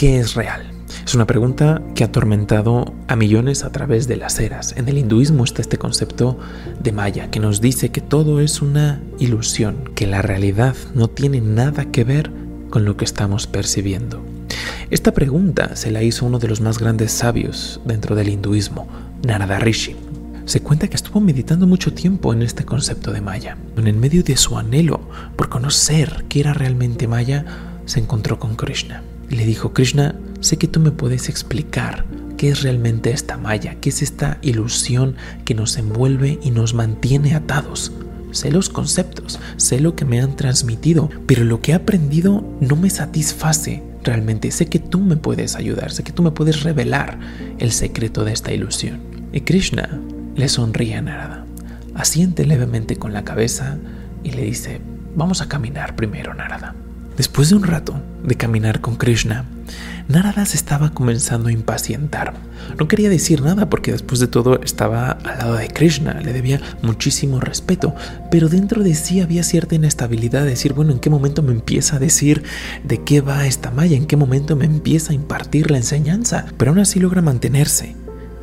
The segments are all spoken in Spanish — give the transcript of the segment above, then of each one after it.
¿qué es real? Es una pregunta que ha atormentado a millones a través de las eras. En el hinduismo está este concepto de Maya que nos dice que todo es una ilusión, que la realidad no tiene nada que ver con lo que estamos percibiendo. Esta pregunta se la hizo uno de los más grandes sabios dentro del hinduismo, Narada Rishi. Se cuenta que estuvo meditando mucho tiempo en este concepto de Maya. En medio de su anhelo por conocer qué era realmente Maya, se encontró con Krishna y le dijo, Krishna, sé que tú me puedes explicar qué es realmente esta Maya, qué es esta ilusión que nos envuelve y nos mantiene atados. Sé los conceptos, sé lo que me han transmitido, pero lo que he aprendido no me satisface realmente. Sé que tú me puedes ayudar, sé que tú me puedes revelar el secreto de esta ilusión. Y Krishna le sonríe a Narada, asiente levemente con la cabeza y le dice, vamos a caminar primero, Narada. Después de un rato de caminar con Krishna, Narada se estaba comenzando a impacientar. No quería decir nada porque después de todo estaba al lado de Krishna, le debía muchísimo respeto, pero dentro de sí había cierta inestabilidad de decir, bueno, ¿en qué momento me empieza a decir de qué va esta maya? ¿En qué momento me empieza a impartir la enseñanza? Pero aún así logra mantenerse.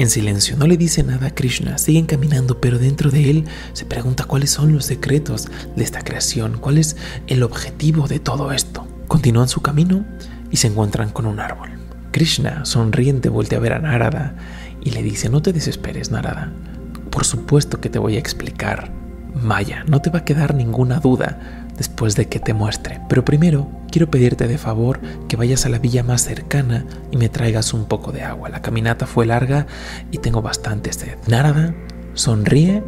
En silencio, no le dice nada a Krishna, siguen caminando, pero dentro de él se pregunta cuáles son los secretos de esta creación, cuál es el objetivo de todo esto. Continúan su camino y se encuentran con un árbol. Krishna, sonriente, voltea a ver a Narada y le dice, no te desesperes, Narada. Por supuesto que te voy a explicar. Maya, no te va a quedar ninguna duda después de que te muestre. Pero primero, quiero pedirte de favor que vayas a la villa más cercana y me traigas un poco de agua. La caminata fue larga y tengo bastante sed. Narada sonríe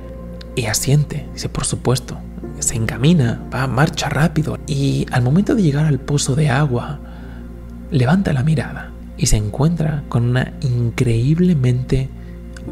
y asiente. Dice, por supuesto. Se encamina, va, marcha rápido y al momento de llegar al pozo de agua, levanta la mirada y se encuentra con una increíblemente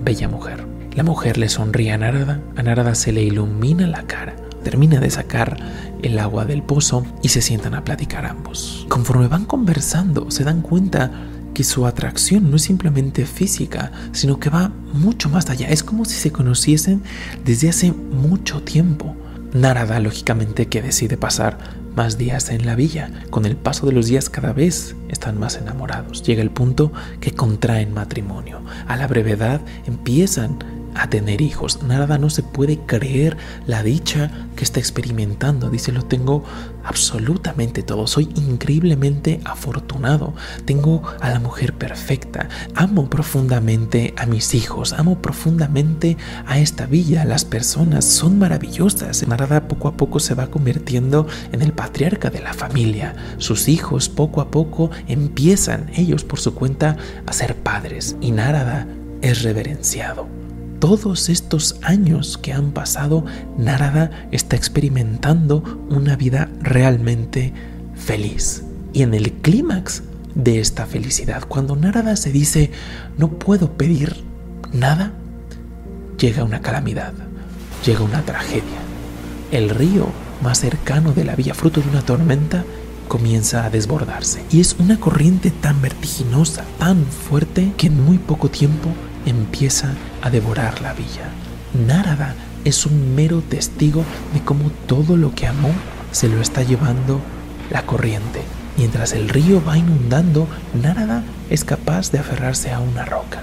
bella mujer. La mujer le sonríe a Narada, a Narada se le ilumina la cara, termina de sacar el agua del pozo y se sientan a platicar ambos. Conforme van conversando, se dan cuenta que su atracción no es simplemente física, sino que va mucho más allá. Es como si se conociesen desde hace mucho tiempo. Narada, lógicamente, que decide pasar más días en la villa. Con el paso de los días cada vez están más enamorados. Llega el punto que contraen matrimonio. A la brevedad empiezan a tener hijos. Nada no se puede creer la dicha que está experimentando. Dice, lo tengo absolutamente todo. Soy increíblemente afortunado. Tengo a la mujer perfecta. Amo profundamente a mis hijos. Amo profundamente a esta villa. Las personas son maravillosas. Narada poco a poco se va convirtiendo en el patriarca de la familia. Sus hijos poco a poco empiezan ellos por su cuenta a ser padres. Y Narada es reverenciado todos estos años que han pasado, Narada está experimentando una vida realmente feliz. Y en el clímax de esta felicidad, cuando Narada se dice, no puedo pedir nada, llega una calamidad, llega una tragedia. El río más cercano de la villa, fruto de una tormenta, comienza a desbordarse. Y es una corriente tan vertiginosa, tan fuerte, que en muy poco tiempo empieza a devorar la villa. Narada es un mero testigo de cómo todo lo que amó se lo está llevando la corriente. Mientras el río va inundando, Narada es capaz de aferrarse a una roca.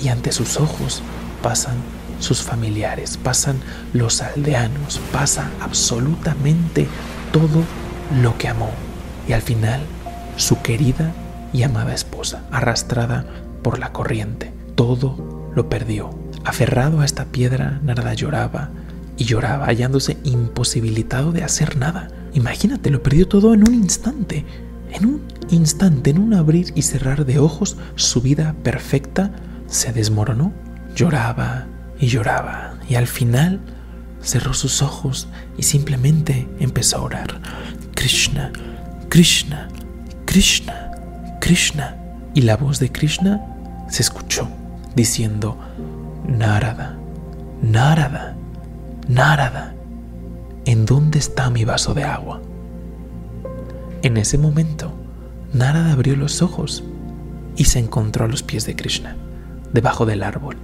Y ante sus ojos pasan sus familiares, pasan los aldeanos, pasa absolutamente todo lo que amó. Y al final, su querida y amada esposa, arrastrada por la corriente todo lo perdió. Aferrado a esta piedra, Narada lloraba y lloraba, hallándose imposibilitado de hacer nada. Imagínate, lo perdió todo en un instante. En un instante, en un abrir y cerrar de ojos, su vida perfecta se desmoronó. Lloraba y lloraba y al final cerró sus ojos y simplemente empezó a orar. Krishna, Krishna, Krishna, Krishna. Y la voz de Krishna se escuchó diciendo, Narada, Narada, Narada, ¿en dónde está mi vaso de agua? En ese momento, Narada abrió los ojos y se encontró a los pies de Krishna, debajo del árbol.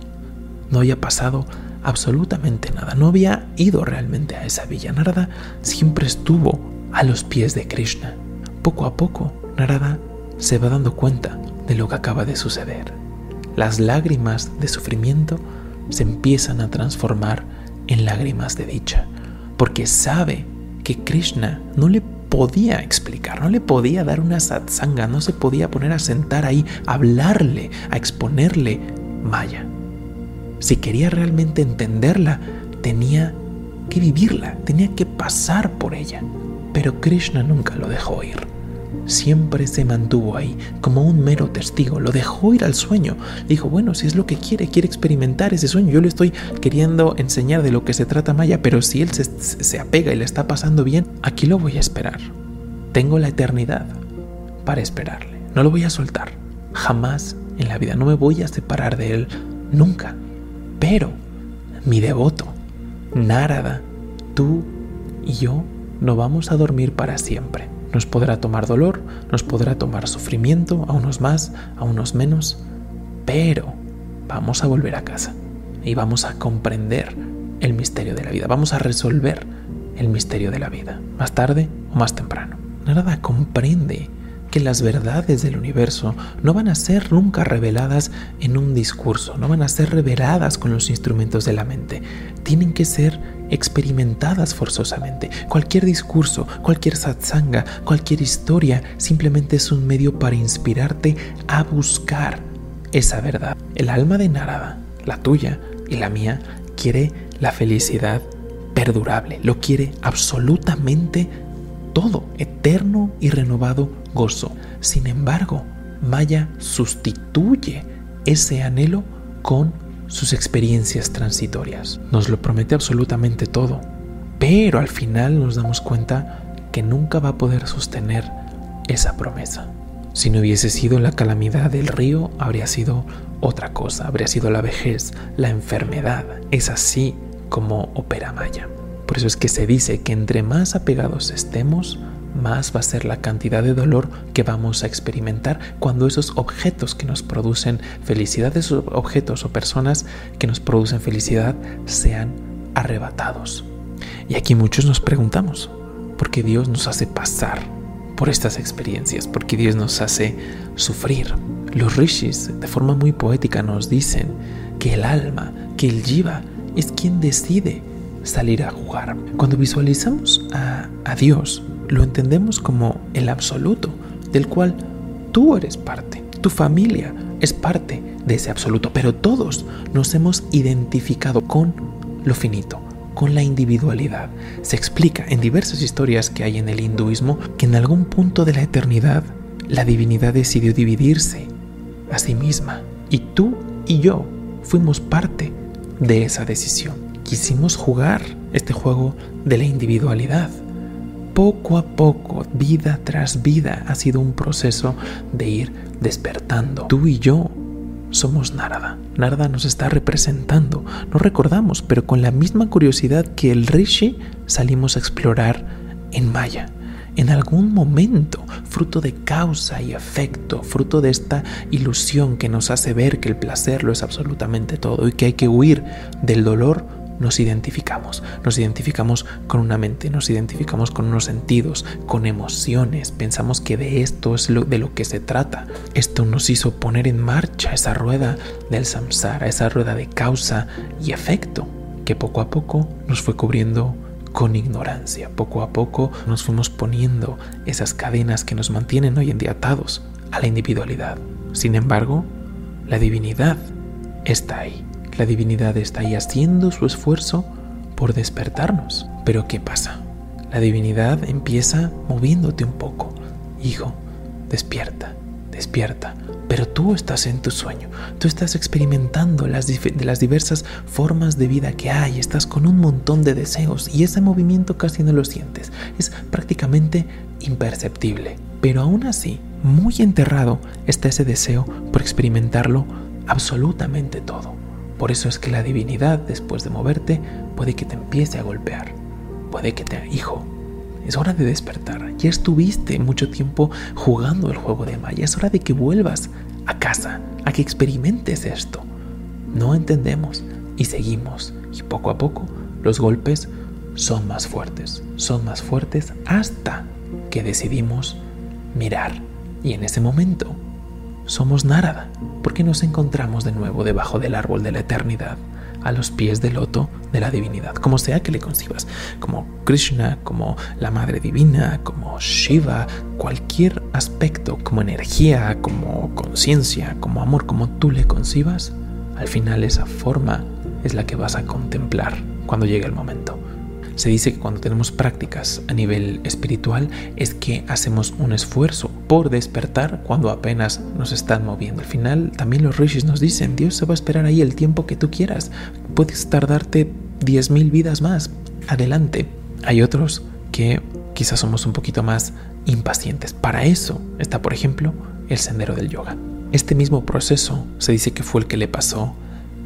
No había pasado absolutamente nada, no había ido realmente a esa villa. Narada siempre estuvo a los pies de Krishna. Poco a poco, Narada se va dando cuenta de lo que acaba de suceder. Las lágrimas de sufrimiento se empiezan a transformar en lágrimas de dicha, porque sabe que Krishna no le podía explicar, no le podía dar una satsanga, no se podía poner a sentar ahí, a hablarle, a exponerle Maya. Si quería realmente entenderla, tenía que vivirla, tenía que pasar por ella. Pero Krishna nunca lo dejó ir. Siempre se mantuvo ahí, como un mero testigo. Lo dejó ir al sueño. Dijo, bueno, si es lo que quiere, quiere experimentar ese sueño. Yo le estoy queriendo enseñar de lo que se trata Maya, pero si él se, se apega y le está pasando bien, aquí lo voy a esperar. Tengo la eternidad para esperarle. No lo voy a soltar. Jamás en la vida. No me voy a separar de él. Nunca. Pero mi devoto, Narada, tú y yo no vamos a dormir para siempre. Nos podrá tomar dolor, nos podrá tomar sufrimiento, a unos más, a unos menos, pero vamos a volver a casa y vamos a comprender el misterio de la vida, vamos a resolver el misterio de la vida, más tarde o más temprano. Narada comprende que las verdades del universo no van a ser nunca reveladas en un discurso, no van a ser reveladas con los instrumentos de la mente, tienen que ser experimentadas forzosamente. Cualquier discurso, cualquier satsanga, cualquier historia simplemente es un medio para inspirarte a buscar esa verdad. El alma de Narada, la tuya y la mía, quiere la felicidad perdurable, lo quiere absolutamente todo, eterno y renovado gozo. Sin embargo, Maya sustituye ese anhelo con sus experiencias transitorias. Nos lo promete absolutamente todo, pero al final nos damos cuenta que nunca va a poder sostener esa promesa. Si no hubiese sido la calamidad del río, habría sido otra cosa, habría sido la vejez, la enfermedad. Es así como opera Maya. Por eso es que se dice que entre más apegados estemos, más va a ser la cantidad de dolor que vamos a experimentar cuando esos objetos que nos producen felicidad, esos objetos o personas que nos producen felicidad sean arrebatados. Y aquí muchos nos preguntamos, ¿por qué Dios nos hace pasar por estas experiencias? ¿Por qué Dios nos hace sufrir? Los rishis de forma muy poética nos dicen que el alma, que el jiva, es quien decide salir a jugar. Cuando visualizamos a, a Dios, lo entendemos como el absoluto, del cual tú eres parte, tu familia es parte de ese absoluto, pero todos nos hemos identificado con lo finito, con la individualidad. Se explica en diversas historias que hay en el hinduismo que en algún punto de la eternidad la divinidad decidió dividirse a sí misma y tú y yo fuimos parte de esa decisión. Quisimos jugar este juego de la individualidad poco a poco, vida tras vida, ha sido un proceso de ir despertando. Tú y yo somos Narada. Narada nos está representando. No recordamos, pero con la misma curiosidad que el Rishi salimos a explorar en Maya. En algún momento, fruto de causa y efecto, fruto de esta ilusión que nos hace ver que el placer lo es absolutamente todo y que hay que huir del dolor, nos identificamos. Nos identificamos con una mente, nos identificamos con unos sentidos, con emociones. Pensamos que de esto es lo, de lo que se trata. Esto nos hizo poner en marcha esa rueda del samsara, esa rueda de causa y efecto, que poco a poco nos fue cubriendo con ignorancia. Poco a poco nos fuimos poniendo esas cadenas que nos mantienen hoy en día atados a la individualidad. Sin embargo, la divinidad está ahí la divinidad está ahí haciendo su esfuerzo por despertarnos. Pero ¿qué pasa? La divinidad empieza moviéndote un poco. Hijo, despierta, despierta. Pero tú estás en tu sueño, tú estás experimentando las, las diversas formas de vida que hay, estás con un montón de deseos y ese movimiento casi no lo sientes, es prácticamente imperceptible. Pero aún así, muy enterrado está ese deseo por experimentarlo absolutamente todo. Por eso es que la divinidad, después de moverte, puede que te empiece a golpear. Puede que te... Hijo, es hora de despertar. Ya estuviste mucho tiempo jugando el juego de Maya. Es hora de que vuelvas a casa, a que experimentes esto. No entendemos y seguimos. Y poco a poco los golpes son más fuertes. Son más fuertes hasta que decidimos mirar Y en ese momento somos Narada, porque nos encontramos de nuevo debajo del árbol de la eternidad, a los pies del loto de la divinidad, como sea que le concibas, como Krishna, como la Madre Divina, como Shiva, cualquier aspecto, como energía, como conciencia, como amor, como tú le concibas, al final esa forma es la que vas a contemplar cuando llegue el momento. Se dice que cuando tenemos prácticas a nivel espiritual es que hacemos un esfuerzo por despertar cuando apenas nos están moviendo. Al final también los rishis nos dicen, Dios se va a esperar ahí el tiempo que tú quieras. Puedes tardarte 10.000 vidas más. Adelante. Hay otros que quizás somos un poquito más impacientes. Para eso está, por ejemplo, el sendero del yoga. Este mismo proceso se dice que fue el que le pasó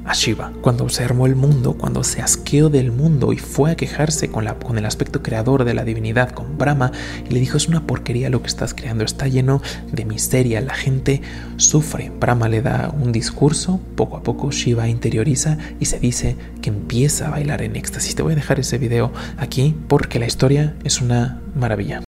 a Shiva, cuando se armó el mundo, cuando se asqueó del mundo y fue a quejarse con, la, con el aspecto creador de la divinidad, con Brahma, y le dijo, es una porquería lo que estás creando, está lleno de miseria, la gente sufre. Brahma le da un discurso, poco a poco Shiva interioriza y se dice que empieza a bailar en éxtasis. Te voy a dejar ese video aquí porque la historia es una maravilla.